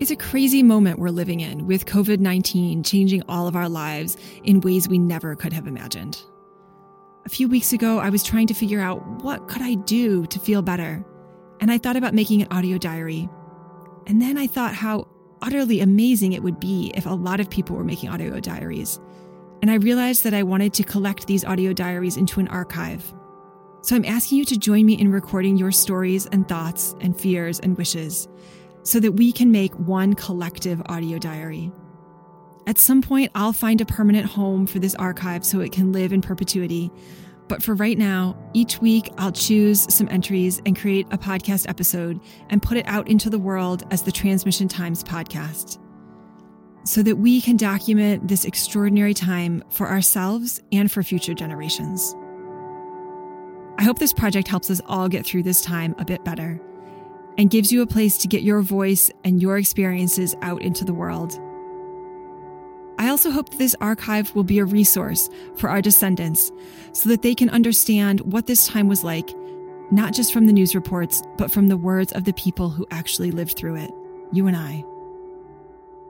It's a crazy moment we're living in with COVID 19 changing all of our lives in ways we never could have imagined. A few weeks ago, I was trying to figure out what could I do to feel better, and I thought about making an audio diary. And then I thought how utterly amazing it would be if a lot of people were making audio diaries. And I realized that I wanted to collect these audio diaries into an archive. So I'm asking you to join me in recording your stories and thoughts and fears and wishes so that we can make one collective audio diary. At some point, I'll find a permanent home for this archive so it can live in perpetuity. But for right now, each week I'll choose some entries and create a podcast episode and put it out into the world as the Transmission Times podcast so that we can document this extraordinary time for ourselves and for future generations. I hope this project helps us all get through this time a bit better and gives you a place to get your voice and your experiences out into the world. I also hope that this archive will be a resource for our descendants so that they can understand what this time was like, not just from the news reports, but from the words of the people who actually lived through it, you and I.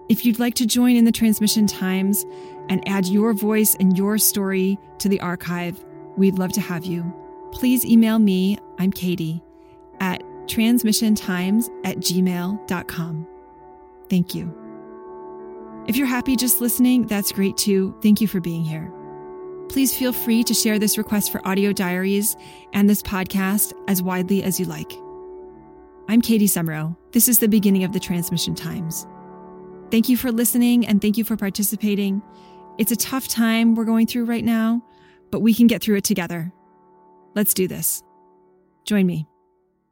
If you'd like to join in the transmission times and add your voice and your story to the archive, we'd love to have you. Please email me, I'm Katie, at transmissiontimes at gmail.com. Thank you. If you're happy just listening, that's great too. Thank you for being here. Please feel free to share this request for audio diaries and this podcast as widely as you like. I'm Katie Sumrow. This is the beginning of the Transmission Times. Thank you for listening and thank you for participating. It's a tough time we're going through right now, but we can get through it together. Let's do this. Join me.